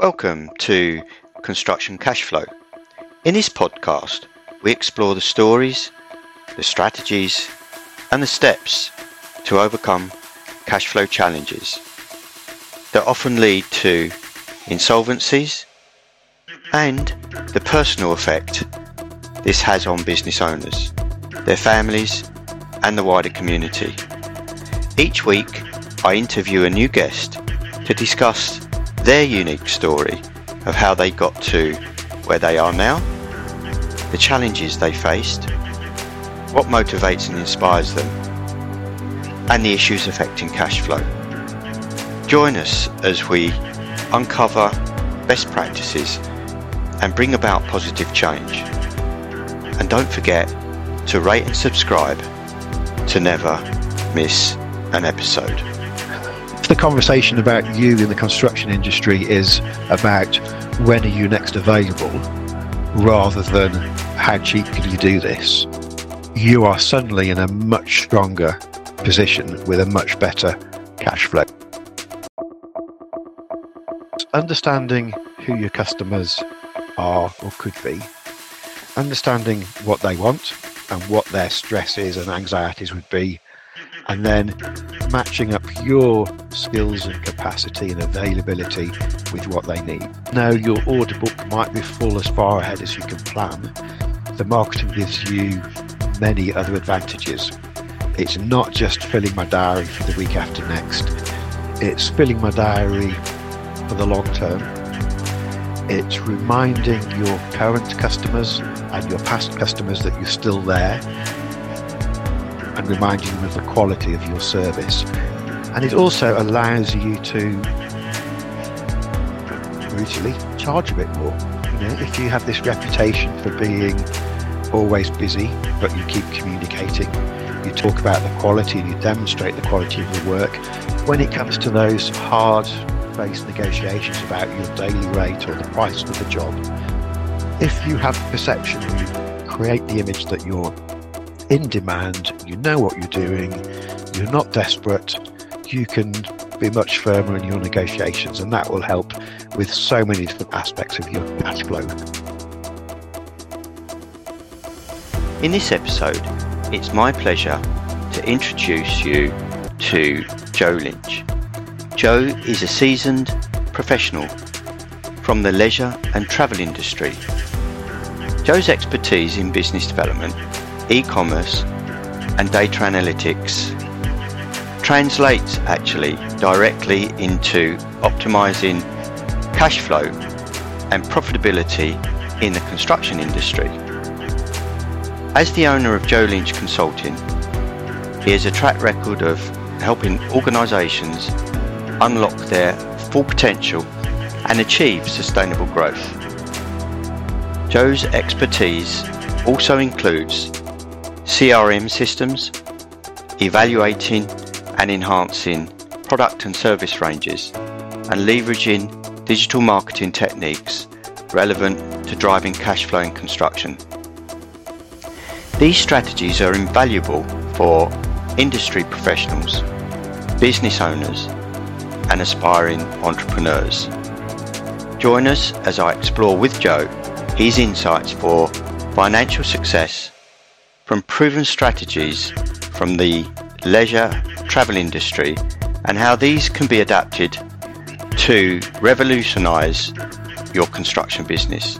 Welcome to Construction Cash Flow. In this podcast, we explore the stories, the strategies, and the steps to overcome cash flow challenges that often lead to insolvencies and the personal effect this has on business owners, their families, and the wider community. Each week, I interview a new guest to discuss their unique story of how they got to where they are now, the challenges they faced, what motivates and inspires them, and the issues affecting cash flow. Join us as we uncover best practices and bring about positive change. And don't forget to rate and subscribe to never miss an episode. The conversation about you in the construction industry is about when are you next available rather than how cheap can you do this. You are suddenly in a much stronger position with a much better cash flow. Understanding who your customers are or could be, understanding what they want and what their stresses and anxieties would be, and then matching up your skills and capacity and availability with what they need. Now, your order book might be full as far ahead as you can plan. The marketing gives you many other advantages. It's not just filling my diary for the week after next, it's filling my diary for the long term. It's reminding your current customers and your past customers that you're still there and reminding them of the quality of your service. And it also allows you to brutally charge a bit more. You know, if you have this reputation for being always busy, but you keep communicating, you talk about the quality and you demonstrate the quality of your work. When it comes to those hard based negotiations about your daily rate or the price of the job, if you have perception, you create the image that you're in demand, you know what you're doing, you're not desperate, you can be much firmer in your negotiations, and that will help with so many different aspects of your cash flow. In this episode, it's my pleasure to introduce you to Joe Lynch. Joe is a seasoned professional from the leisure and travel industry. Joe's expertise in business development e-commerce and data analytics translates actually directly into optimizing cash flow and profitability in the construction industry. As the owner of Joe Lynch Consulting, he has a track record of helping organizations unlock their full potential and achieve sustainable growth. Joe's expertise also includes CRM systems, evaluating and enhancing product and service ranges, and leveraging digital marketing techniques relevant to driving cash flow in construction. These strategies are invaluable for industry professionals, business owners, and aspiring entrepreneurs. Join us as I explore with Joe his insights for financial success from proven strategies from the leisure travel industry and how these can be adapted to revolutionize your construction business.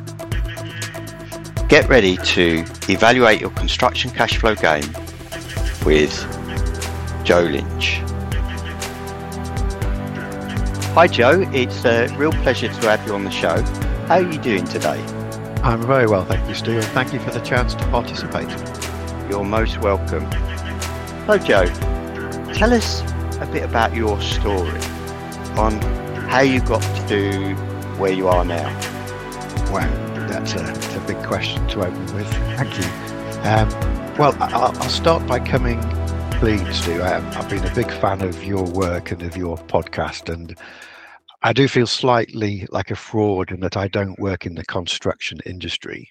Get ready to evaluate your construction cash flow game with Joe Lynch. Hi Joe, it's a real pleasure to have you on the show. How are you doing today? I'm very well, thank you, Stu, and thank you for the chance to participate. You're most welcome. So, Joe, tell us a bit about your story on how you got to where you are now. Wow, that's a, that's a big question to open with. Thank you. Um, well, I'll, I'll start by coming clean, Stu. I, I've been a big fan of your work and of your podcast, and I do feel slightly like a fraud in that I don't work in the construction industry.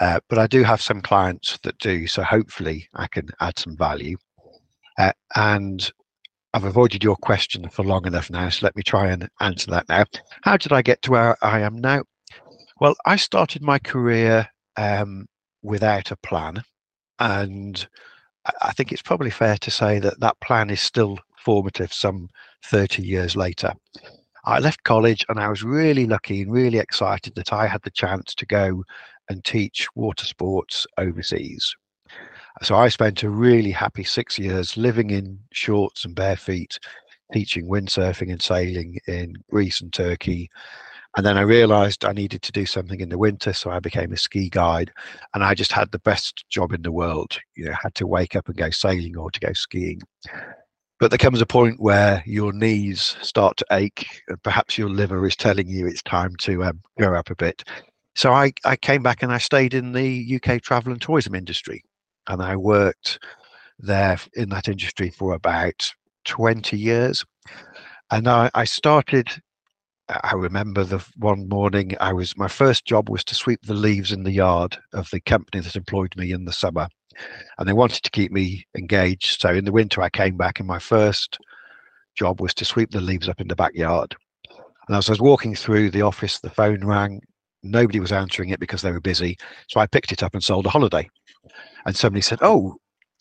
Uh, but I do have some clients that do, so hopefully I can add some value. Uh, and I've avoided your question for long enough now, so let me try and answer that now. How did I get to where I am now? Well, I started my career um, without a plan, and I think it's probably fair to say that that plan is still formative some 30 years later. I left college and I was really lucky and really excited that I had the chance to go and teach water sports overseas. So I spent a really happy six years living in shorts and bare feet, teaching windsurfing and sailing in Greece and Turkey. And then I realized I needed to do something in the winter, so I became a ski guide. And I just had the best job in the world. You know, had to wake up and go sailing or to go skiing. But there comes a point where your knees start to ache, and perhaps your liver is telling you it's time to um, up a bit. So I, I came back and I stayed in the UK travel and tourism industry and I worked there in that industry for about 20 years. And I, I started, I remember the one morning I was, my first job was to sweep the leaves in the yard of the company that employed me in the summer. And they wanted to keep me engaged. So in the winter, I came back and my first job was to sweep the leaves up in the backyard. And as I was walking through the office, the phone rang. Nobody was answering it because they were busy. So I picked it up and sold a holiday and somebody said, "Oh,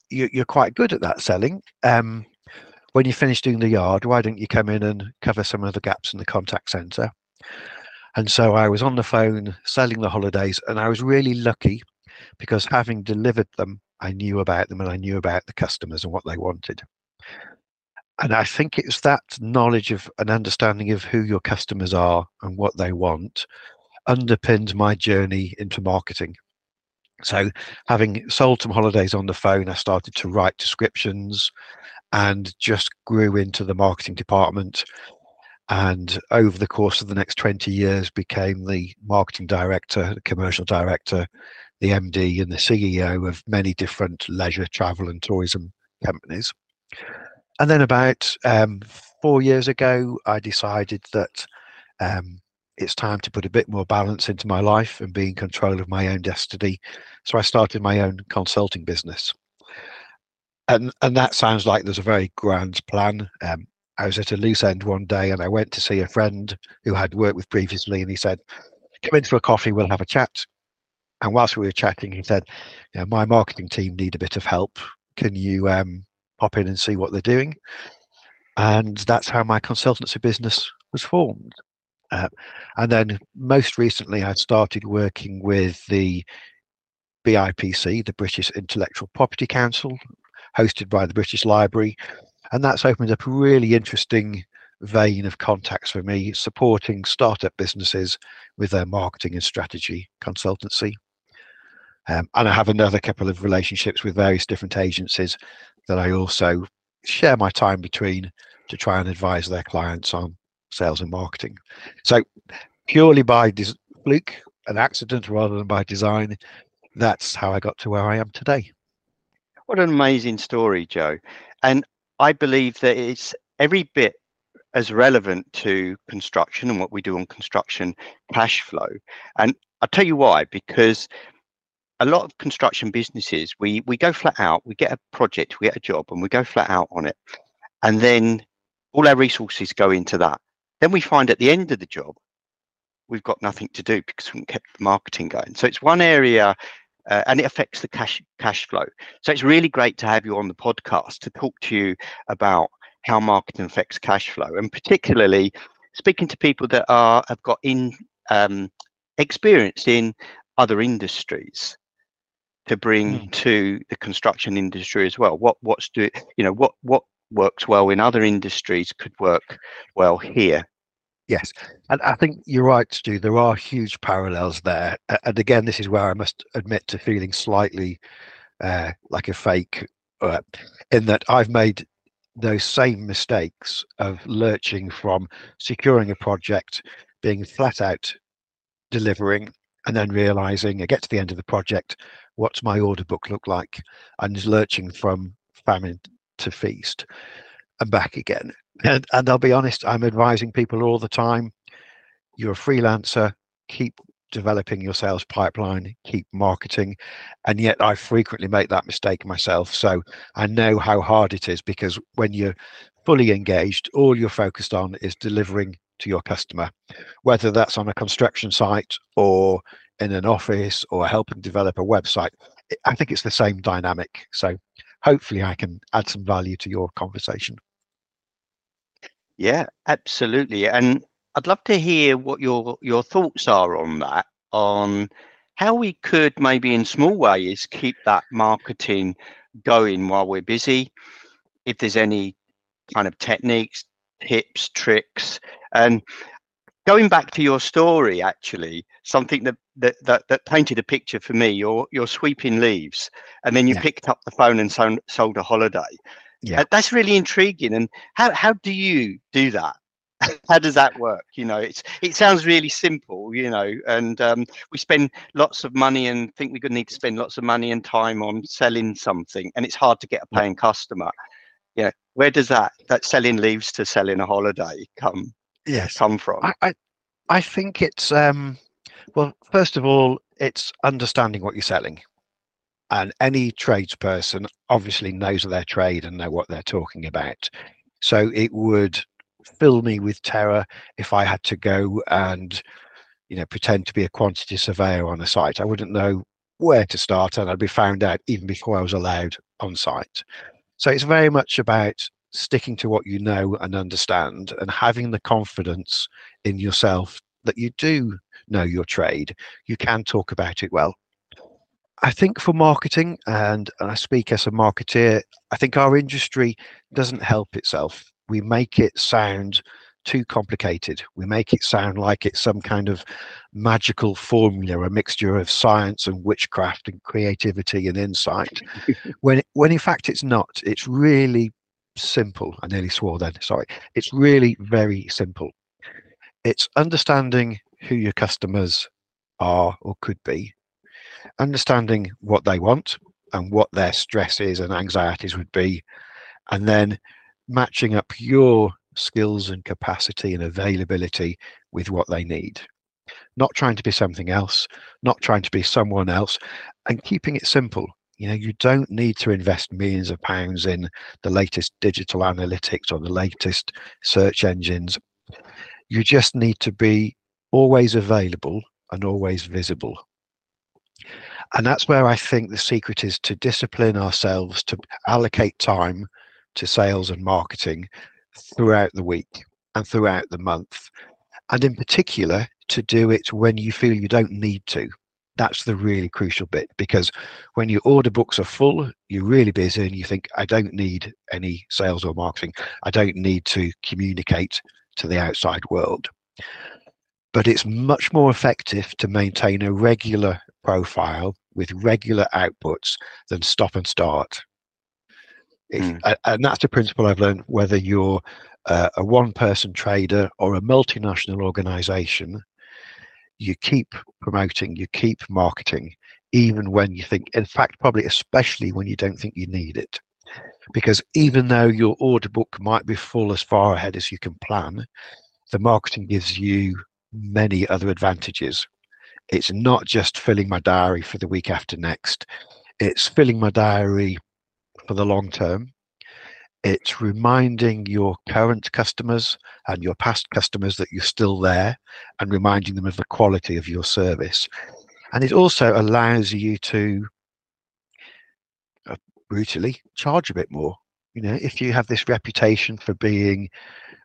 you, are quite good at that selling. Um, when you finish doing the yard, why don't you come in and cover some of the gaps in the contact center?" And so I was on the phone selling the holidays, and I was really lucky because having delivered them, I knew about them and I knew about the customers and what they wanted. And I think it's that knowledge of an understanding of who your customers are and what they want underpinned my journey into marketing. So, having sold some holidays on the phone, I started to write descriptions and just grew into the marketing department. And over the course of the next 20 years, became the marketing director, the commercial director, the MD, and the CEO of many different leisure, travel, and tourism companies. And then about um, four years ago, I decided that um, it's time to put a bit more balance into my life and be in control of my own destiny. So I started my own consulting business. And, and that sounds like there's a very grand plan. Um, I was at a loose end one day and I went to see a friend who had worked with previously and he said, Come in for a coffee, we'll have a chat. And whilst we were chatting, he said, you know, My marketing team need a bit of help. Can you um, pop in and see what they're doing? And that's how my consultancy business was formed. Uh, and then most recently, I started working with the BIPC, the British Intellectual Property Council, hosted by the British Library. And that's opened up a really interesting vein of contacts for me, supporting startup businesses with their marketing and strategy consultancy. Um, and I have another couple of relationships with various different agencies that I also share my time between to try and advise their clients on sales and marketing. So purely by des- fluke, an accident rather than by design, that's how I got to where I am today. What an amazing story, Joe. And I believe that it's every bit as relevant to construction and what we do on construction cash flow. And I'll tell you why, because a lot of construction businesses, we, we go flat out, we get a project, we get a job, and we go flat out on it. And then all our resources go into that. Then we find at the end of the job, we've got nothing to do because we kept the marketing going. So it's one area uh, and it affects the cash cash flow. So it's really great to have you on the podcast to talk to you about how marketing affects cash flow, and particularly speaking to people that are have got in um, experience in other industries to bring mm. to the construction industry as well. What what's do you know what what works well in other industries could work well here Yes, and I think you're right, Stu. There are huge parallels there, and again, this is where I must admit to feeling slightly uh, like a fake, uh, in that I've made those same mistakes of lurching from securing a project, being flat out delivering, and then realizing I get to the end of the project, what's my order book look like, and lurching from famine to feast and back again. And, and I'll be honest, I'm advising people all the time you're a freelancer, keep developing your sales pipeline, keep marketing. And yet I frequently make that mistake myself. So I know how hard it is because when you're fully engaged. All you're focused on is delivering to your customer, whether that's on a construction site or in an office or helping develop a website. I think it's the same dynamic. So hopefully I can add some value to your conversation. Yeah, absolutely. And I'd love to hear what your your thoughts are on that, on how we could maybe in small ways keep that marketing going while we're busy. If there's any kind of techniques, tips, tricks, and going back to your story, actually, something that that that, that painted a picture for me. You're you're sweeping leaves, and then you yeah. picked up the phone and sold, sold a holiday. Yeah, that's really intriguing. And how how do you do that? how does that work? You know it's it sounds really simple you know and um, we spend lots of money and think we're going to need to spend lots of money and time on selling something and it's hard to get a paying customer. Yeah where does that that selling leaves to selling a holiday come yes. come from? I, I i think it's um well first of all it's understanding what you're selling and any tradesperson obviously knows their trade and know what they're talking about so it would fill me with terror if i had to go and you know pretend to be a quantity surveyor on a site i wouldn't know where to start and i'd be found out even before i was allowed on site so it's very much about sticking to what you know and understand and having the confidence in yourself that you do know your trade. You can talk about it well. I think for marketing, and, and I speak as a marketeer, I think our industry doesn't help itself. We make it sound too complicated. We make it sound like it's some kind of magical formula, a mixture of science and witchcraft and creativity and insight. when when in fact it's not. It's really simple. I nearly swore then. Sorry. It's really very simple. It's understanding who your customers are or could be, understanding what they want and what their stresses and anxieties would be, and then matching up your skills and capacity and availability with what they need. Not trying to be something else, not trying to be someone else, and keeping it simple. You know, you don't need to invest millions of pounds in the latest digital analytics or the latest search engines. You just need to be always available and always visible. And that's where I think the secret is to discipline ourselves to allocate time to sales and marketing throughout the week and throughout the month. And in particular, to do it when you feel you don't need to. That's the really crucial bit because when your order books are full, you're really busy and you think, I don't need any sales or marketing. I don't need to communicate to the outside world. But it's much more effective to maintain a regular profile with regular outputs than stop and start. If, mm. And that's a principle I've learned whether you're uh, a one person trader or a multinational organization, you keep promoting, you keep marketing, even when you think, in fact, probably especially when you don't think you need it. Because even though your order book might be full as far ahead as you can plan, the marketing gives you many other advantages. It's not just filling my diary for the week after next, it's filling my diary for the long term. It's reminding your current customers and your past customers that you're still there and reminding them of the quality of your service. And it also allows you to uh, brutally charge a bit more. You know, if you have this reputation for being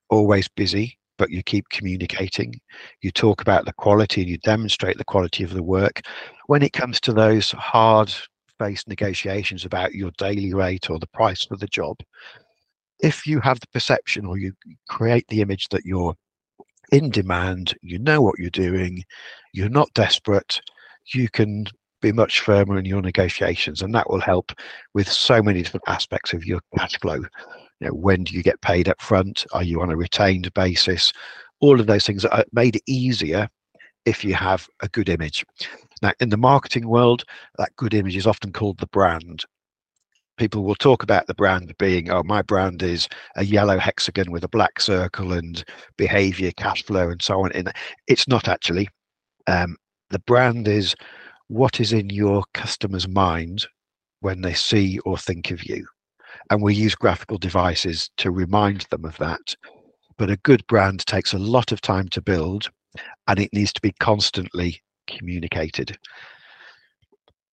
always busy, but you keep communicating, you talk about the quality and you demonstrate the quality of the work. When it comes to those hard face negotiations about your daily rate or the price for the job, if you have the perception or you create the image that you're in demand, you know what you're doing, you're not desperate, you can be much firmer in your negotiations, and that will help with so many different aspects of your cash flow. You know, when do you get paid up front? Are you on a retained basis? All of those things are made easier if you have a good image. Now, in the marketing world, that good image is often called the brand. People will talk about the brand being, oh, my brand is a yellow hexagon with a black circle and behavior, cash flow, and so on. And it's not actually. Um, the brand is what is in your customer's mind when they see or think of you. And we use graphical devices to remind them of that. But a good brand takes a lot of time to build and it needs to be constantly communicated.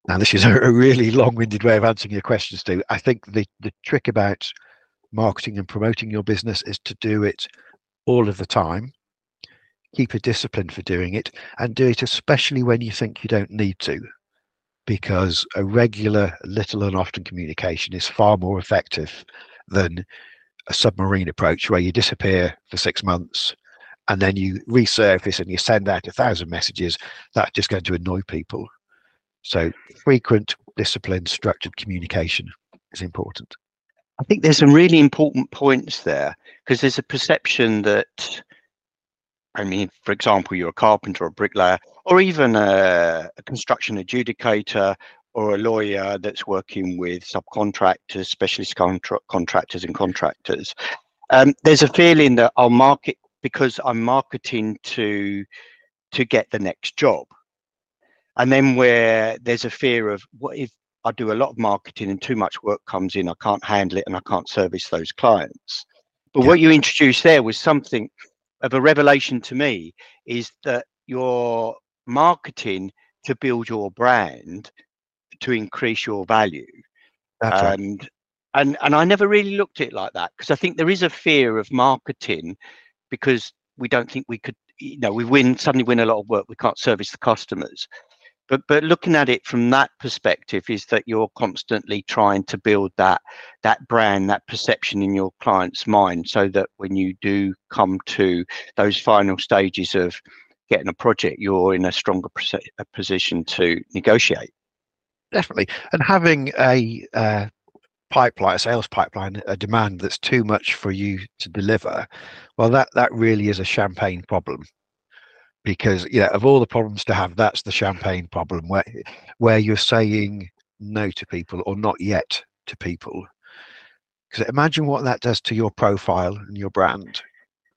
Now, this is a, really long winded way of answering your questions, Stu. I think the, the trick about marketing and promoting your business is to do it all of the time. Keep a discipline for doing it and do it especially when you think you don't need to, because a regular, little and often communication is far more effective than a submarine approach where you disappear for six months and then you resurface and you send out a thousand messages. That's just going to annoy people. So frequent, disciplined, structured communication is important. I think there's some really important points there because there's a perception that, I mean, for example, you're a carpenter or a bricklayer, or even a, a construction adjudicator or a lawyer that's working with subcontractors, specialist contra- contractors, and contractors. Um, there's a feeling that I'll market because I'm marketing to to get the next job and then where there's a fear of what if I do a lot of marketing and too much work comes in, I can't handle it and I can't service those clients. But yeah. what you introduced there was something of a revelation to me is that your marketing to build your brand to increase your value. That's and right. and and I never really looked at it like that because I think there is a fear of marketing because we don't think we could you know we win suddenly win a lot of work we can't service the customers but but looking at it from that perspective is that you're constantly trying to build that that brand that perception in your client's mind so that when you do come to those final stages of getting a project you're in a stronger position to negotiate definitely and having a uh, pipeline a sales pipeline a demand that's too much for you to deliver well that that really is a champagne problem because yeah, of all the problems to have, that's the champagne problem where where you're saying no to people or not yet to people. Because imagine what that does to your profile and your brand.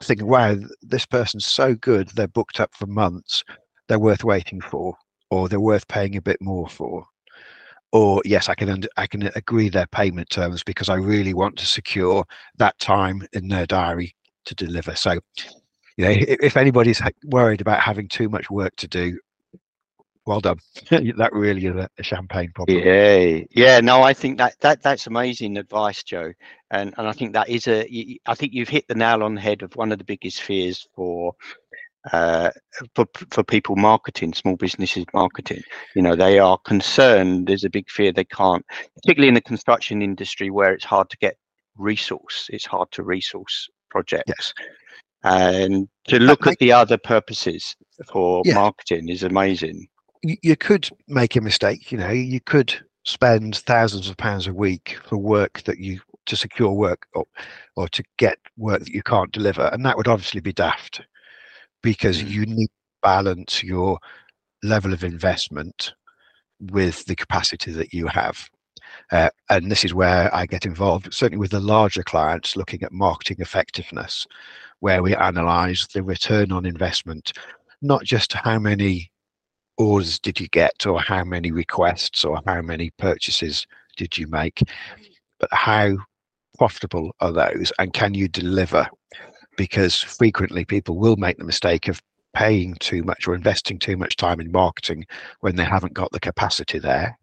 Thinking, wow, this person's so good, they're booked up for months, they're worth waiting for, or they're worth paying a bit more for. Or yes, I can I can agree their payment terms because I really want to secure that time in their diary to deliver. So you know, if anybody's worried about having too much work to do, well done. that really is a, champagne problem. Yeah, yeah. No, I think that that that's amazing advice, Joe, and and I think that is a. I think you've hit the nail on the head of one of the biggest fears for. Uh, for for people marketing, small businesses marketing, you know, they are concerned. There's a big fear they can't, particularly in the construction industry where it's hard to get resource. It's hard to resource projects. Yes and to look at the other purposes for yeah. marketing is amazing you could make a mistake you know you could spend thousands of pounds a week for work that you to secure work or, or to get work that you can't deliver and that would obviously be daft because mm. you need to balance your level of investment with the capacity that you have uh, and this is where I get involved, certainly with the larger clients, looking at marketing effectiveness where we analyze the return on investment, not just how many orders did you get or how many requests or how many purchases did you make, but how profitable are those and can you deliver? Because frequently people will make the mistake of paying too much or investing too much time in marketing when they haven't got the capacity there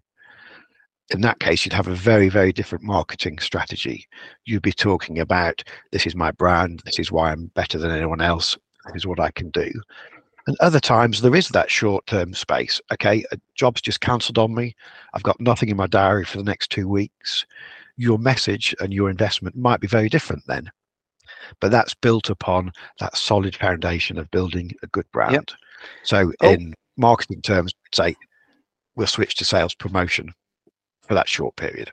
in that case, you'd have a very, very different marketing strategy. You'd be talking about this is my brand, this is why I'm better than anyone else, this is what I can do. And other times there is that short term space. Okay, a job's just cancelled on me. I've got nothing in my diary for the next two weeks. Your message and your investment might be very different then. But that's built upon that solid foundation of building a good brand. Yep. So, oh. in marketing terms, say we'll switch to sales promotion for that short period.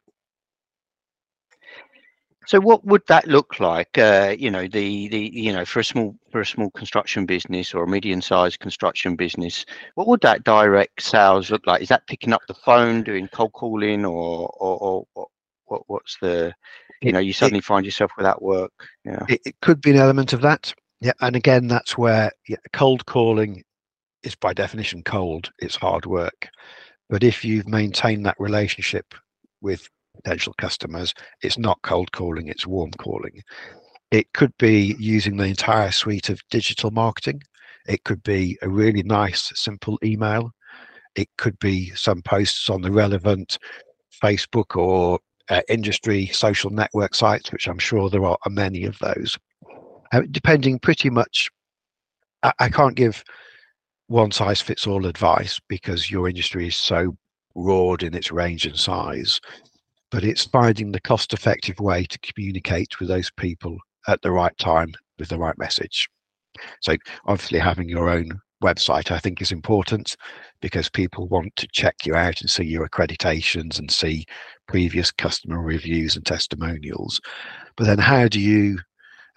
So what would that look like? Uh, you know, the the you know for a small for a small construction business or a medium sized construction business, what would that direct sales look like? Is that picking up the phone, doing cold calling, or or, or what what's the you know you suddenly it, find yourself without work? Yeah, it, it, could be an element of that. Yeah, and again, that's where yeah, cold calling is by definition cold. It's hard work. But if you've maintained that relationship with potential customers. It's not cold calling, it's warm calling. It could be using the entire suite of digital marketing. It could be a really nice, simple email. It could be some posts on the relevant Facebook or uh, industry social network sites, which I'm sure there are many of those. Uh, depending pretty much, I, I can't give one size fits all advice because your industry is so broad in its range and size. But it's finding the cost effective way to communicate with those people at the right time with the right message. So, obviously, having your own website, I think, is important because people want to check you out and see your accreditations and see previous customer reviews and testimonials. But then, how do you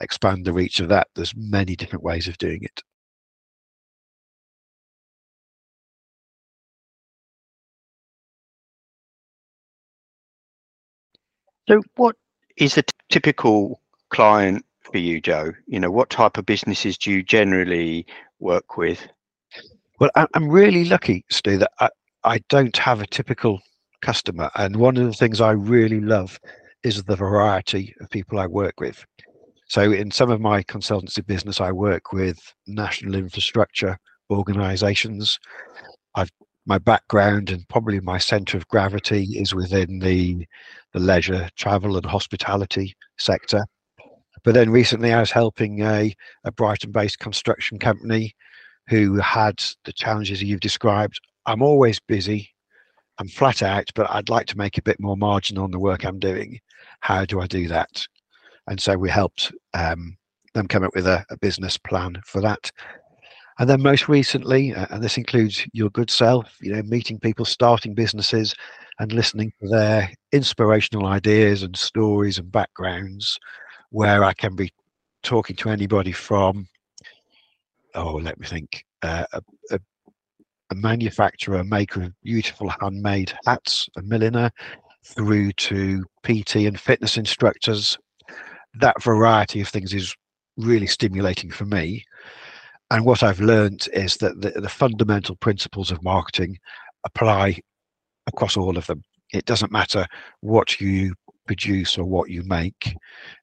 expand the reach of that? There's many different ways of doing it. So, what is a typical client for you, Joe? You know, what type of businesses do you generally work with? Well, I'm really lucky, Stu, that I, I don't have a typical customer. And one of the things I really love is the variety of people I work with. So, in some of my consultancy business, I work with national infrastructure organizations. I've my background and probably my center of gravity is within the the leisure, travel, and hospitality sector. But then recently, I was helping a, a Brighton-based construction company who had the challenges you've described. I'm always busy. I'm flat out, but I'd like to make a bit more margin on the work I'm doing. How do I do that? And so we helped um, them come up with a, a business plan for that. And then most recently, uh, and this includes your good self, you know, meeting people, starting businesses, and listening to their inspirational ideas and stories and backgrounds, where I can be talking to anybody from, oh, let me think, uh, a, a, a manufacturer, a maker of beautiful handmade hats, a milliner, through to PT and fitness instructors. That variety of things is really stimulating for me and what I've learned is that the, the fundamental principles of marketing apply across all of them. It doesn't matter what you produce or what you make,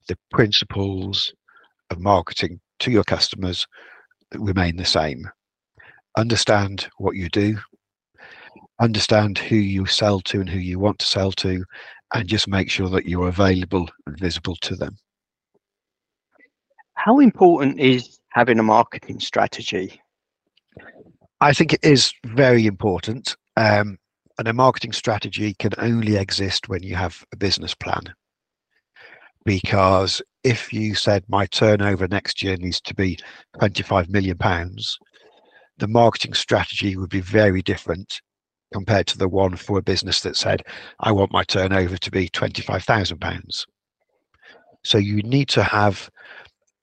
the principles of marketing to your customers remain the same. Understand what you do, understand who you sell to and who you want to sell to, and just make sure that you're available and visible to them. How important is having a marketing strategy? I think it is very important. Um, and a marketing strategy can only exist when you have a business plan. Because if you said my turnover next year needs to be 25 million pounds, the marketing strategy would be very different compared to the one for a business that said, I want my turnover to be 25,000 pounds. So you need to have,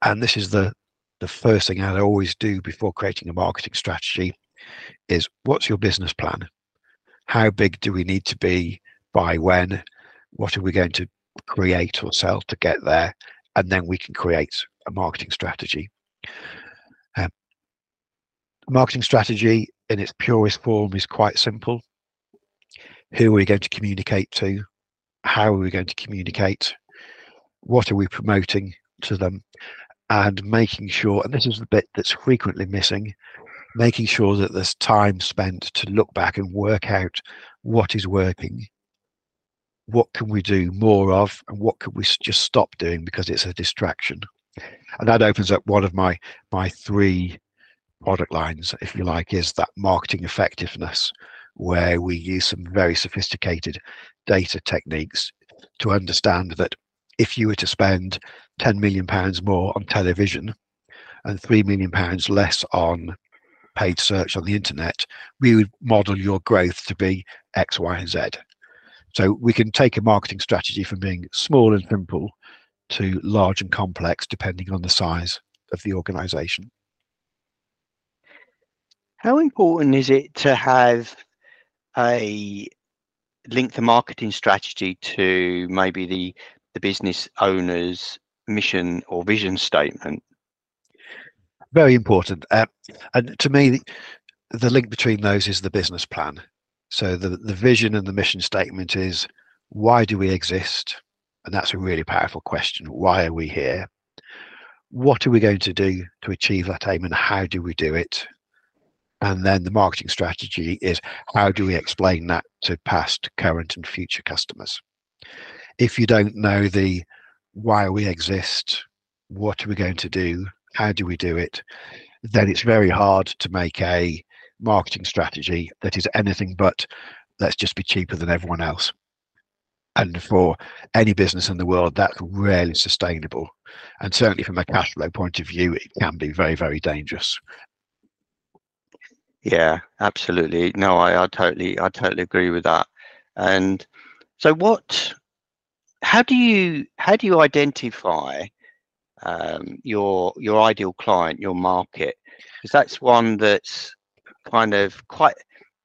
and this is the the first thing I always do before creating a marketing strategy is what's your business plan? How big do we need to be by when? What are we going to create or sell to get there? And then we can create a marketing strategy. Um, marketing strategy in its purest form is quite simple. Who are we going to communicate to? How are we going to communicate? What are we promoting to them? And making sure, and this is the bit that's frequently missing, making sure that there's time spent to look back and work out what is working, what can we do more of, and what can we just stop doing because it's a distraction. And that opens up one of my my three product lines, if you like, is that marketing effectiveness, where we use some very sophisticated data techniques to understand that if you were to spend 10 million pounds more on television and 3 million pounds less on paid search on the internet, we would model your growth to be X, Y, and Z. So we can take a marketing strategy from being small and simple to large and complex depending on the size of the organization. How important is it to have a link the marketing strategy to maybe the the business owner's mission or vision statement? Very important. Uh, and to me, the link between those is the business plan. So the, the vision and the mission statement is why do we exist? And that's a really powerful question. Why are we here? What are we going to do to achieve that aim and how do we do it? And then the marketing strategy is how do we explain that to past, current, and future customers? If you don't know the why we exist, what are we going to do, how do we do it, then it's very hard to make a marketing strategy that is anything but let's just be cheaper than everyone else. And for any business in the world, that's rarely sustainable. And certainly from a cash flow point of view, it can be very, very dangerous. Yeah, absolutely. No, I, I totally, I totally agree with that. And so, what? How do you how do you identify um, your your ideal client, your market? Because that's one that's kind of quite.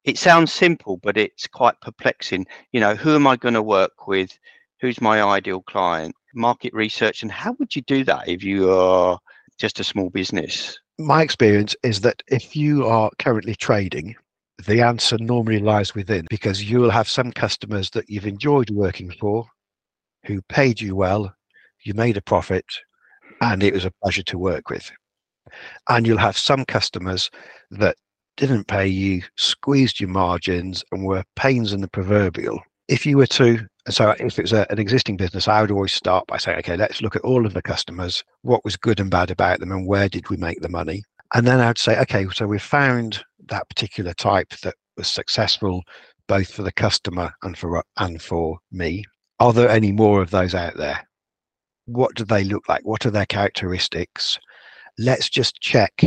It sounds simple, but it's quite perplexing. You know, who am I going to work with? Who's my ideal client? Market research, and how would you do that if you are just a small business? my experience is that if you are currently trading, the answer normally lies within because you will have some customers that you've enjoyed working for who paid you well, you made a profit, and it was a pleasure to work with. And you'll have some customers that didn't pay you, squeezed your margins, and were pains in the proverbial. If you were to so if it's an existing business, I would always start by saying, okay, let's look at all of the customers, what was good and bad about them, and where did we make the money? And then I'd say, okay, so we found that particular type that was successful both for the customer and for and for me. Are there any more of those out there? What do they look like? What are their characteristics? Let's just check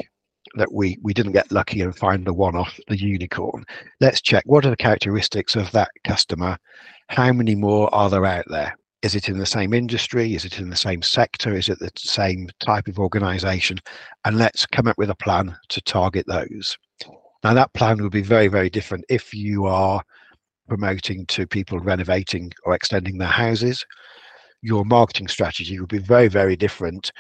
that we we didn't get lucky and find the one off the unicorn. Let's check what are the characteristics of that customer how many more are there out there? Is it in the same industry? Is it in the same sector? Is it the same type of organization? And let's come up with a plan to target those. Now, that plan will be very, very different if you are promoting to people renovating or extending their houses. Your marketing strategy would be very, very different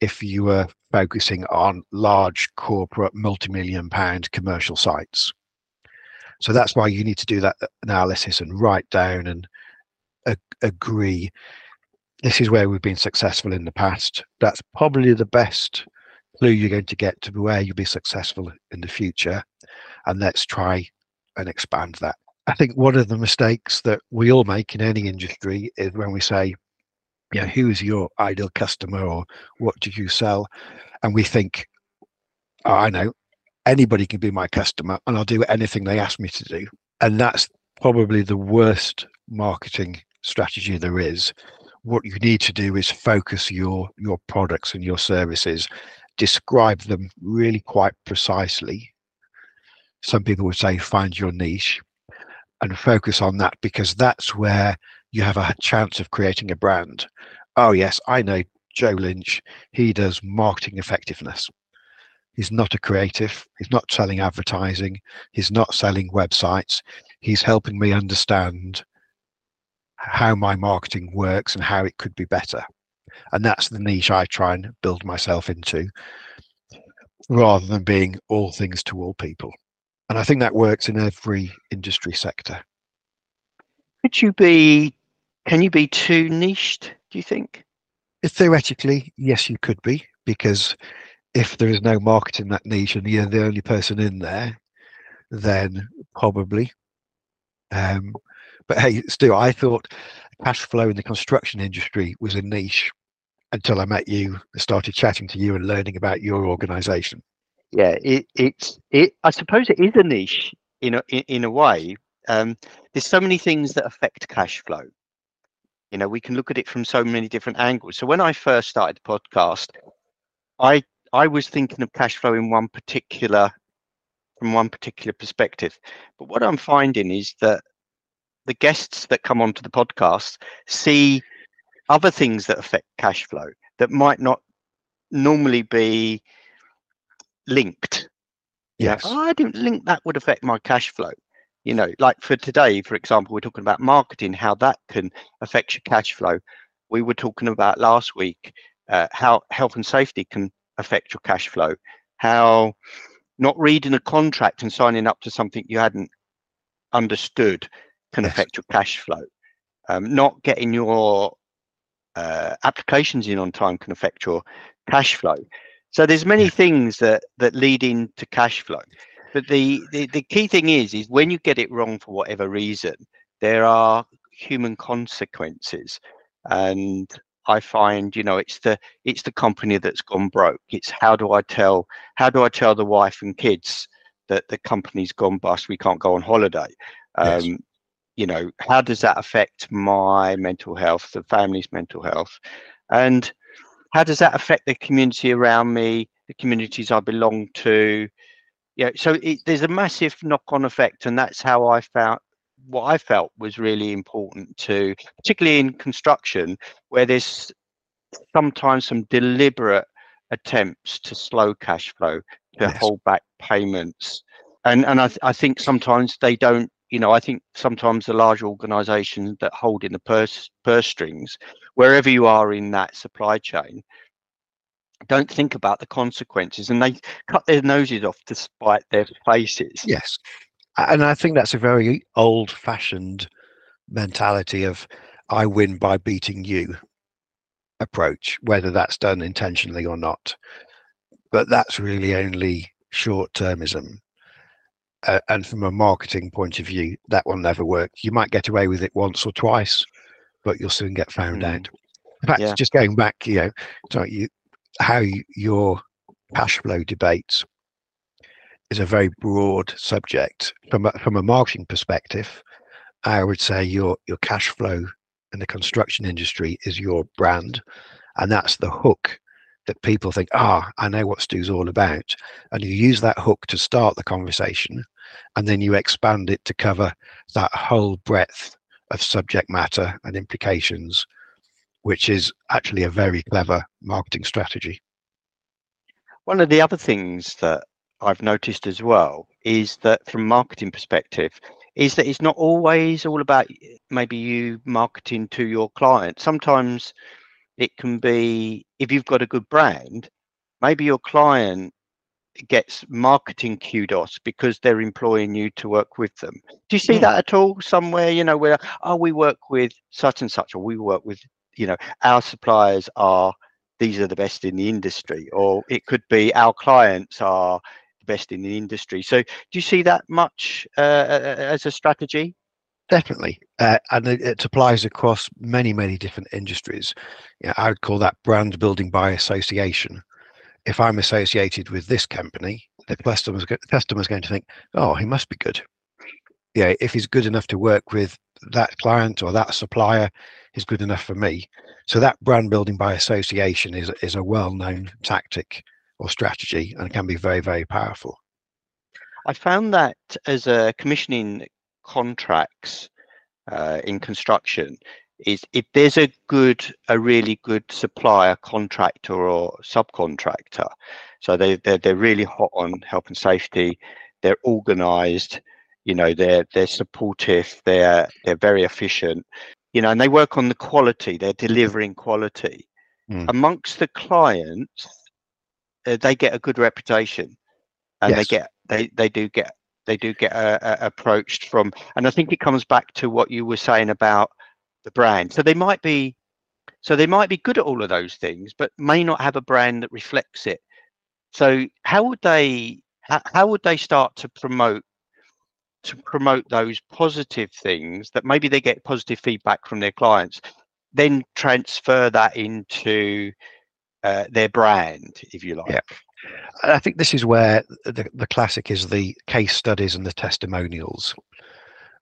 if you were focusing on large corporate multi-million pound commercial sites. So that's why you need to do that analysis and write down and agree. This is where we've been successful in the past. That's probably the best clue you're going to get to where you'll be successful in the future. And let's try and expand that. I think one of the mistakes that we all make in any industry is when we say, yeah, who is your ideal customer or what do you sell? And we think, oh, I know, anybody can be my customer and I'll do anything they ask me to do. And that's probably the worst marketing strategy there is. What you need to do is focus your your products and your services, describe them really quite precisely. Some people would say find your niche and focus on that because that's where you have a chance of creating a brand. Oh yes, I know Joe Lynch. He does marketing effectiveness. He's not a creative. He's not selling advertising. He's not selling websites. He's helping me understand how my marketing works and how it could be better. And that's the niche I try and build myself into rather than being all things to all people. And I think that works in every industry sector. Could you be, can you be too niched, do you think? Theoretically, yes, you could be, because if there is no market in that niche and you're the only person in there, then probably. Um, but hey, still, I thought cash flow in the construction industry was a niche until I met you, started chatting to you, and learning about your organisation. Yeah, it, it's it. I suppose it is a niche in a in, in a way. Um, there's so many things that affect cash flow. You know, we can look at it from so many different angles. So when I first started the podcast, I I was thinking of cash flow in one particular from one particular perspective. But what I'm finding is that the guests that come onto the podcast see other things that affect cash flow that might not normally be linked. Yes. oh, I didn't link that would affect my cash flow. You know, like for today, for example, we're talking about marketing, how that can affect your cash flow. We were talking about last week uh, how health and safety can affect your cash flow, how not reading a contract and signing up to something you hadn't understood can yes. affect your cash flow. Um, not getting your uh, applications in on time can affect your cash flow. So there's many things that that lead into cash flow. But the, the, the key thing is is when you get it wrong for whatever reason, there are human consequences. And I find, you know, it's the it's the company that's gone broke. It's how do I tell how do I tell the wife and kids that the company's gone bust? We can't go on holiday. Um, yes. You know, how does that affect my mental health, the family's mental health, and how does that affect the community around me, the communities I belong to? Yeah, so it, there's a massive knock-on effect, and that's how I felt. what I felt was really important to, particularly in construction, where there's sometimes some deliberate attempts to slow cash flow, to yes. hold back payments, and and I, th- I think sometimes they don't. You know, I think sometimes the large organisations that hold in the purse purse strings, wherever you are in that supply chain, don't think about the consequences and they cut their noses off to spite their faces. Yes and I think that's a very old-fashioned mentality of "I win by beating you" approach, whether that's done intentionally or not. But that's really only short-termism. Uh, and from a marketing point of view, that will never work. You might get away with it once or twice, but you'll soon get found mm. out. In fact, yeah. just going back, you know, so you, how you, your cash flow debates is a very broad subject. From a, from a marketing perspective, I would say your your cash flow in the construction industry is your brand, and that's the hook that people think, ah, I know what Stu's all about, and you use that hook to start the conversation, and then you expand it to cover that whole breadth of subject matter and implications, which is actually a very clever marketing strategy. One of the other things that I've noticed as well is that from marketing perspective, is that it's not always all about maybe you marketing to your client. Sometimes it can be if you've got a good brand, maybe your client gets marketing kudos because they're employing you to work with them. Do you see yeah. That at all somewhere, you know, where oh we work with such and such or we work with, you know, our suppliers are these are the best in the industry or it could be our clients are best in the industry. So, do you see that much uh, as a strategy? Definitely, uh, and it, it, applies across many, many different industries. You know, I would call that brand building by association. If I'm associated with this company, the customer's the customer's going to think, "Oh, he must be good." Yeah, if he's good enough to work with that client or that supplier, is good enough for me. So that brand building by association is is a well-known tactic or strategy and can be very, very powerful. I found that as a commissioning contracts uh, in construction is if there's a good, a really good supplier, contractor or subcontractor, so they they're, they're really hot on health and safety, they're organised, you know, they're they're supportive, they're they're very efficient, you know, and they work on the quality, they're delivering quality. Mm. Amongst the clients, uh, they get a good reputation, and yes. they get they they do get they do get uh, uh, approached from, and I think it comes back to what you were saying about the brand. So they might be, so they might be good at all of those things, but may not have a brand that reflects it. So how would they how, how would they start to promote to promote those positive things that maybe they get positive feedback from their clients, then transfer that into uh, their brand, if you like. Yeah. I think this is where the, the classic is the case studies and the testimonials,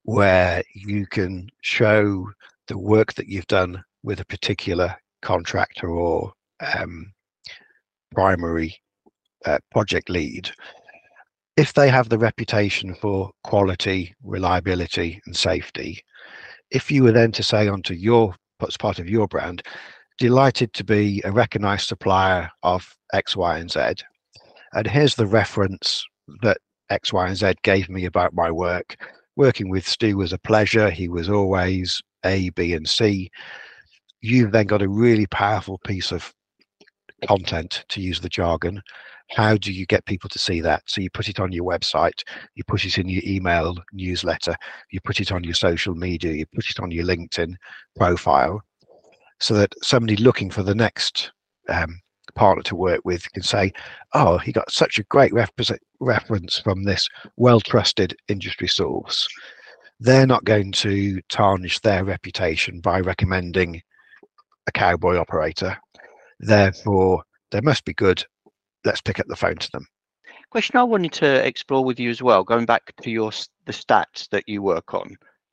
where you can show the work that you've done with a particular contractor or um, primary uh, project lead. If they have the reputation for quality, reliability, and safety, if you were then to say onto your as part of your brand, delighted to be a recognized supplier of X, Y, and Z. And here's the reference that X, Y, and Z gave me about my work. Working with Stu was a pleasure. He was always A, B, and C. You've then got a really powerful piece of content, to use the jargon. How do you get people to see that? So you put it on your website, you put it in your email newsletter, you put it on your social media, you put it on your LinkedIn profile, so that somebody looking for the next um, partner to work with can say, "Oh, he got such a great reference from this well-trusted industry source." They're not going to tarnish their reputation by recommending a cowboy operator. Therefore, they must be good. Let's pick up the phone to them. Question I wanted to explore with you as well, going back to your the stats that you work on,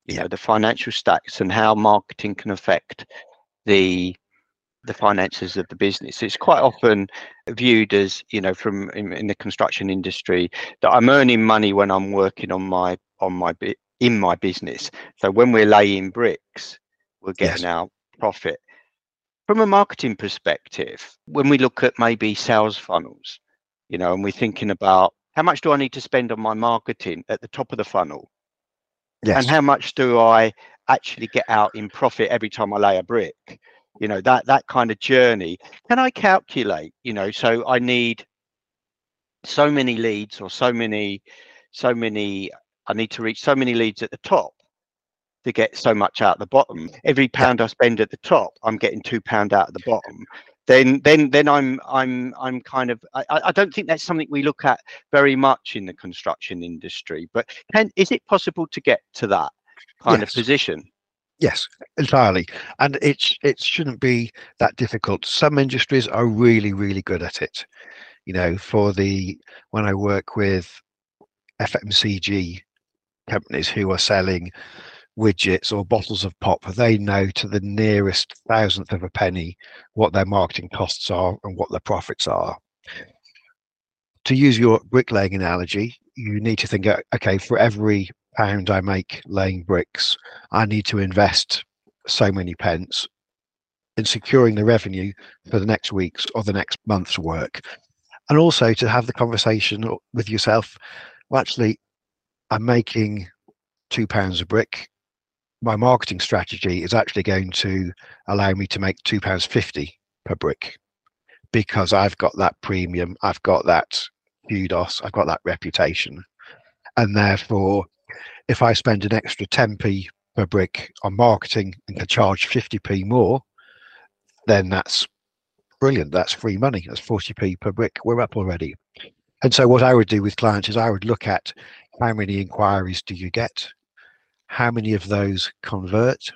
you yeah. know, the financial stats and how marketing can affect the the finances of the business. It's quite often viewed as, you know, from in, in, the construction industry that I'm earning money when I'm working on my on my in my business. So when we're laying bricks, we're getting yes. our profit. From a marketing perspective, when we look at maybe sales funnels, you know, and we're thinking about how much do I need to spend on my marketing at the top of the funnel? Yes. And how much do I actually get out in profit every time I lay a brick? You know that that kind of journey. Can i calculate you know so i need so many leads or so many so many i need to reach so many leads at the top to get so much out of the bottom. Every pound i spend at the top i'm getting two pound out of the bottom. Then then then i'm i'm i'm kind of i i don't think that's something we look at very much in the construction industry but can is it possible to get to that kind yes. of position Yes, entirely. And it's it shouldn't be that difficult. Some industries are really, really good at it. You know, for the when I work with FMCG companies who are selling widgets or bottles of pop, they know to the nearest thousandth of a penny what their marketing costs are and what their profits are. To use your bricklaying analogy, you need to think, uh, okay, for every pound I make laying bricks, I need to invest so many pence in securing the revenue for the next week's or the next month's work. And also to have the conversation with yourself, well, actually, I'm making two pounds a brick. My marketing strategy is actually going to allow me to make two pounds fifty per brick because I've got that premium, I've got that kudos, I've got that reputation. And therefore, if I spend an extra 10p per brick on marketing and can charge 50p more, then that's brilliant. That's free money. That's 40p per brick. We're up already. And so what I would do with clients is I would look at how many inquiries do you get? How many of those convert?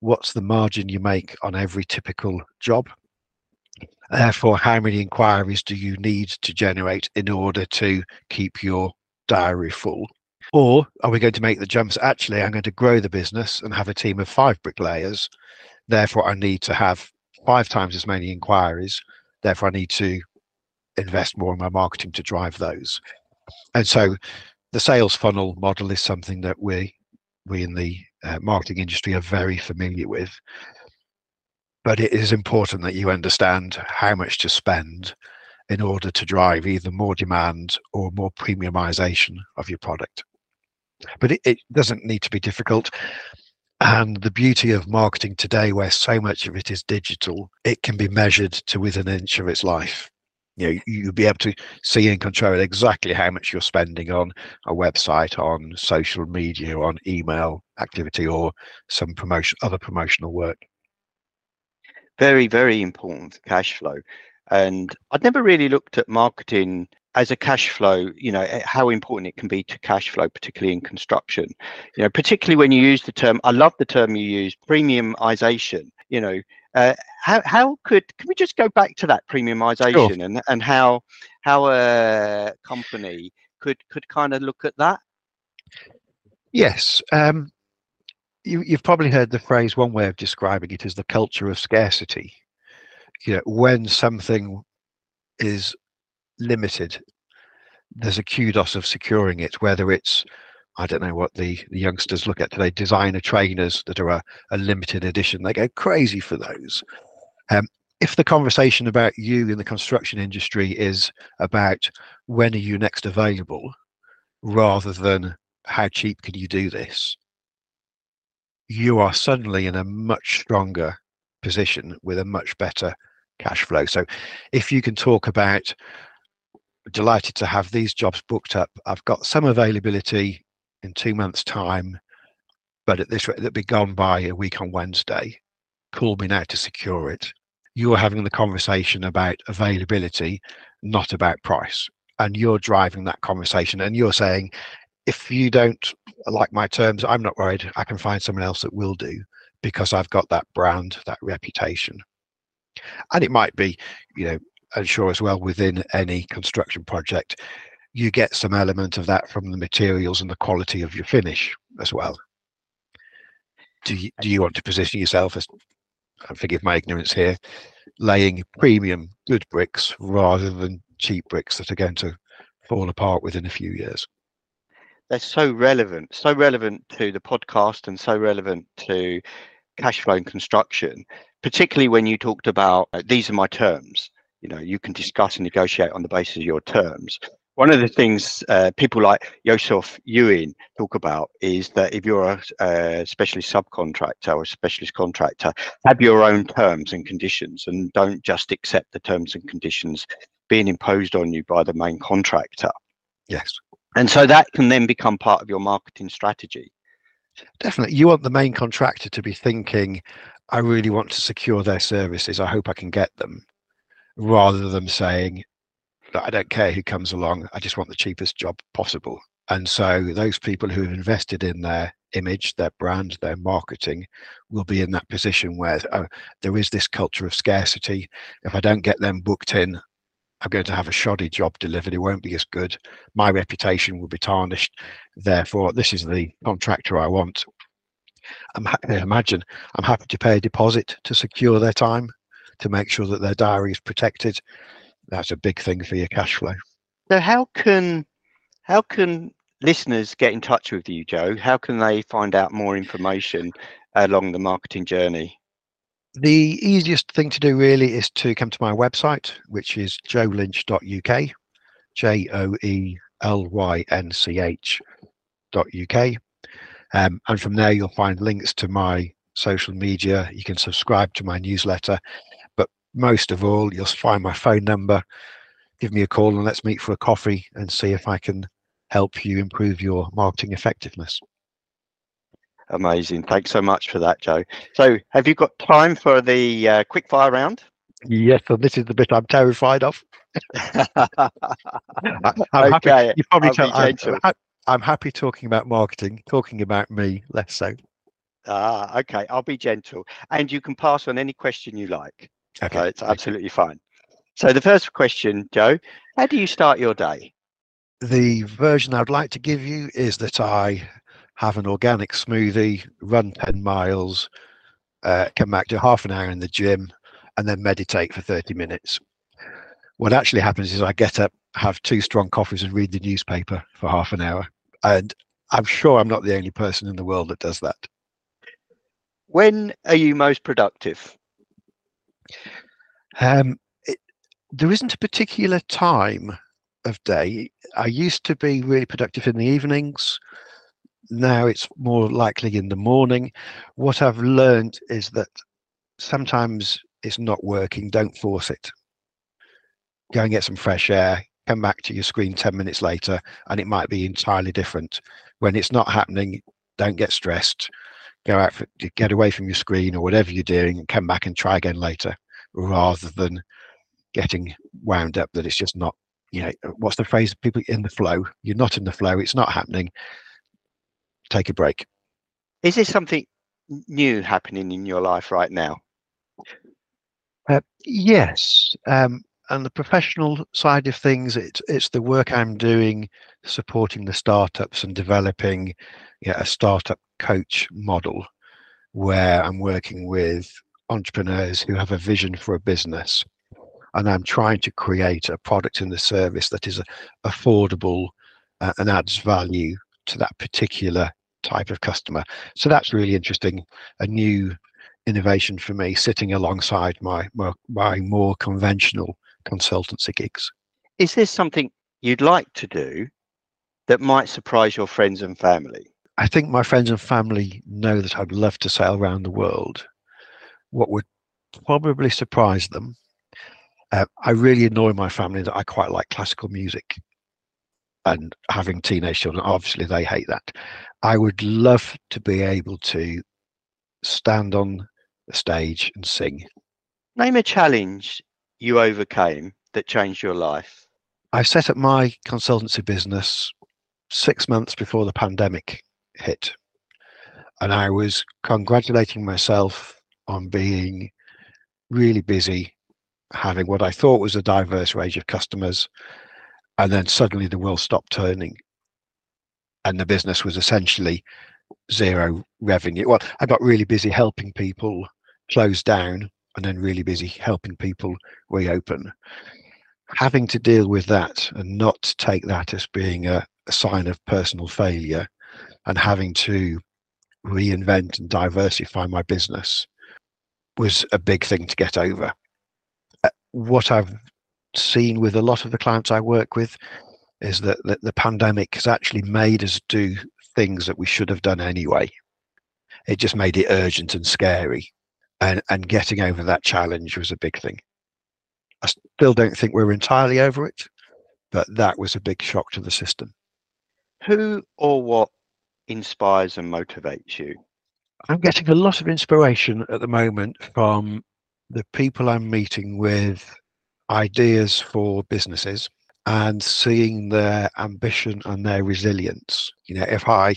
What's the margin you make on every typical job? Therefore, how many inquiries do you need to generate in order to keep your diary full? Or are we going to make the jumps? Actually, I'm going to grow the business and have a team of five bricklayers. Therefore, I need to have five times as many inquiries. Therefore, I need to invest more in my marketing to drive those. And so, the sales funnel model is something that we we in the uh, marketing industry are very familiar with. But it is important that you understand how much to spend in order to drive either more demand or more premiumization of your product but it, it doesn't need to be difficult. And the beauty of marketing today, where so much of it is digital, it can be measured to within an inch of its life. You know, you'll be able to see and control exactly how much you're spending on a website, on social media, on email activity, or some promotion, other promotional work. Very, very important cash flow. And I'd never really looked at marketing as a cash flow, you know, eh, how important it can be to cash flow, particularly in construction. You know, particularly when you use the term, I love the term you use, premiumization. You know, uh, how how could can we just go back to that premiumization sure. and and how how a company could could kind of look at that? Yes. Um, you, you've probably heard the phrase. One way of describing it is the culture of scarcity. You know, when something is limited. There's a kudos of securing it, whether it's I don't know what the, the youngsters look at today, designer trainers that are a, a limited edition. They go crazy for those. Um, if the conversation about you in the construction industry is about when are you next available, rather than how cheap can you do this, you are suddenly in a much stronger position with a much better cash flow. So if you can talk about delighted to have these jobs booked up, I've got some availability in two months' time, but at this rate, that'll be gone by a week on Wednesday. Call me now to secure it. You're having the conversation about availability, not about price. And you're driving that conversation and you're saying, if you don't like my terms, I'm not worried. I can find someone else that will do because I've got that brand, that reputation. And it might be, you know, I'm sure as well within any construction project, you get some element of that from the materials and the quality of your finish as well. Do you, do you want to position yourself as, and forgive my ignorance here, laying premium good bricks rather than cheap bricks that are going to fall apart within a few years? they're so relevant, so relevant to the podcast and so relevant to cash flow and construction, particularly when you talked about uh, these are my terms. You know, you can discuss and negotiate on the basis of your terms. One of the things uh, people like Joseph Ewing talk about is that if you're a, a specialist subcontractor or a specialist contractor, have your own terms and conditions and don't just accept the terms and conditions being imposed on you by the main contractor. Yes. And so that can then become part of your marketing strategy. Definitely. You want the main contractor to be thinking, I really want to secure their services. I hope I can get them, rather than saying, I don't care who comes along. I just want the cheapest job possible. And so those people who have invested in their image, their brand, their marketing will be in that position where oh, there is this culture of scarcity. If I don't get them booked in, I'm going to have a shoddy job delivered. It won't be as good. My reputation will be tarnished. Therefore, this is the contractor I want. I'm imagine I'm happy to pay a deposit to secure their time, to make sure that their diary is protected. That's a big thing for your cash flow. So, how can how can listeners get in touch with you, Joe? How can they find out more information along the marketing journey? The easiest thing to do really is to come to my website, which is joelynch.uk, J O E L Y N C H dot UK. Um, and from there, you'll find links to my social media. You can subscribe to my newsletter. Most of all, you'll find my phone number. Give me a call and let's meet for a coffee and see if I can help you improve your marketing effectiveness. Amazing. Thanks so much for that, Joe. So, have you got time for the uh, quick fire round? Yes, and this is the bit I'm terrified of. I, am okay, happy. You probably tell. I'm, I'm, I'm happy talking about marketing. Talking about me, less so. Ah, okay. I'll be gentle, and you can pass on any question you like. Okay, so it's absolutely fine. So the first question, Joe, how do you start your day? The version I'd like to give you is that I have an organic smoothie, run 10 miles, uh, come back to half an hour in the gym, and then meditate for 30 minutes. What actually happens is I get up, have two strong coffees, and read the newspaper for half an hour. And I'm sure I'm not the only person in the world that does that. When are you most productive? Um, it, there isn't a particular time of day. I used to be really productive in the evenings now it's more likely in the morning. What I've learned is that sometimes it's not working. Don't force it. Go and get some fresh air. Come back to your screen 10 minutes later, and it might be entirely different. When it's not happening, don't get stressed. Go out, for, get away from your screen or whatever you're doing, and come back and try again later, rather than getting wound up that it's just not. You know, what's the phrase? People in the flow. You're not in the flow. It's not happening take a break. Is there something new happening in your life right now? Uh, yes. Um, and the professional side of things, it's it's the work I'm doing supporting the startups and developing a startup coach model where I'm working with entrepreneurs who have a vision for a business and I'm trying to create a product and a service that is affordable uh, and adds value to that particular type of customer. So that's really interesting. A new innovation for me, sitting alongside my my, my more conventional consultancy gigs. Is there something you'd like to do that might surprise your friends and family? I think my friends and family know that I'd love to sail around the world. What would probably surprise them Uh, I really annoy my family that I quite like classical music and having teenage children. Obviously, they hate that. I would love to be able to stand on the stage and sing. Name a challenge you overcame that changed your life. I set up my consultancy business six months before the pandemic hit. And I was congratulating myself on being really busy, having what I thought was a diverse range of customers. And then suddenly the world stopped turning. And the business was essentially zero revenue. Well, I got really busy helping people close down and then really busy helping people reopen. Having to deal with that and not take that as being a, a sign of personal failure and having to reinvent and diversify my business was a big thing to get over. Uh, what I've seen with a lot of the clients I work with is that, that the pandemic has actually made us do things that we should have done anyway. It just made it urgent and scary. And, and getting over that challenge was a big thing. I still don't think we're entirely over it, but that was a big shock to the system. Who or what inspires and motivates you? I'm getting a lot of inspiration at the moment from the people I'm meeting with ideas for businesses and seeing their ambition and their resilience. You know, if I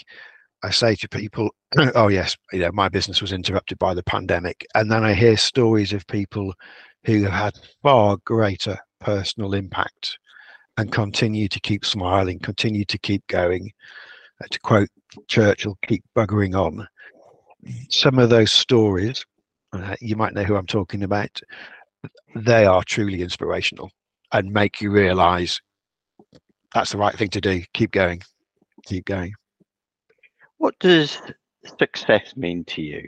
I say to people, "Oh yes, you know, my business was interrupted by the pandemic," and then I hear stories of people who have had far greater personal impact and continue to keep smiling, continue to keep going. Uh, to quote Churchill, keep buggering on. Some of those stories, uh, you might know who I'm talking about, they are truly inspirational and make you realize that's the right thing to do. Keep going, keep going. What does success mean to you?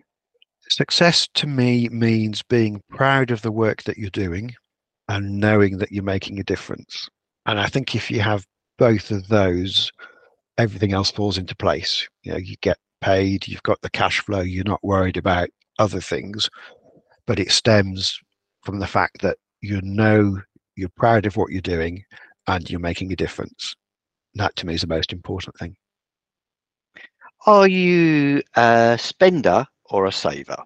Success to me means being proud of the work that you're doing and knowing that you're making a difference. And I think if you have both of those, everything else falls into place. You know, you get paid, you've got the cash flow, you're not worried about other things, but it stems from the fact that you know you're proud of what you're doing and you're making a difference. That to me is the most important thing. Are you a spender or a saver?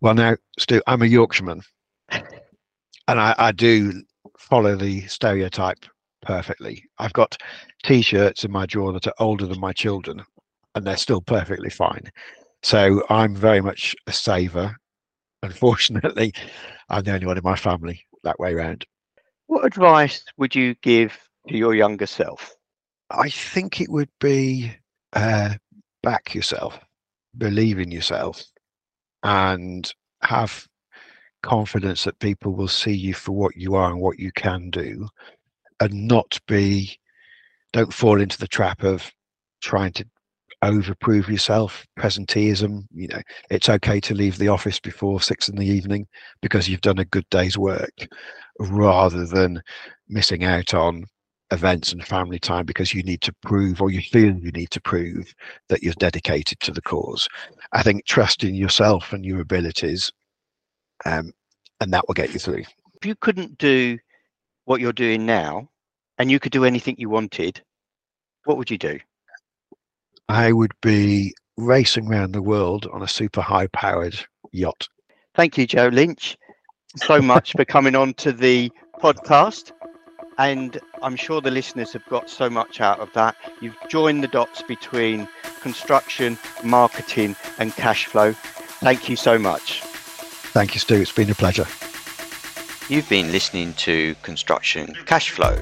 Well, now, Stu, I'm a Yorkshireman, and I, I do follow the stereotype perfectly. I've got t-shirts in my drawer that are older than my children, and they're still perfectly fine. So I'm very much a saver. Unfortunately, I'm the only one in my family that way around. What advice would you give to your younger self? I think it would be uh, back yourself, believe in yourself, and have confidence that people will see you for what you are and what you can do, and not be, don't fall into the trap of trying to overprove yourself presenteeism you know it's okay to leave the office before six in the evening because you've done a good day's work rather than missing out on events and family time because you need to prove or you feel you need to prove that you're dedicated to the cause. I think trust in yourself and your abilities um, and that will get you through. If you couldn't do what you're doing now and you could do anything you wanted what would you do I would be racing around the world on a super high powered yacht. Thank you, Joe Lynch, so much for coming on to the podcast. And I'm sure the listeners have got so much out of that. You've joined the dots between construction, marketing, and cash flow. Thank you so much. Thank you, Stu. It's been a pleasure. You've been listening to Construction Cash Flow.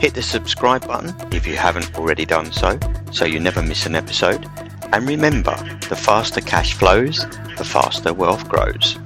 Hit the subscribe button if you haven't already done so, so you never miss an episode. And remember, the faster cash flows, the faster wealth grows.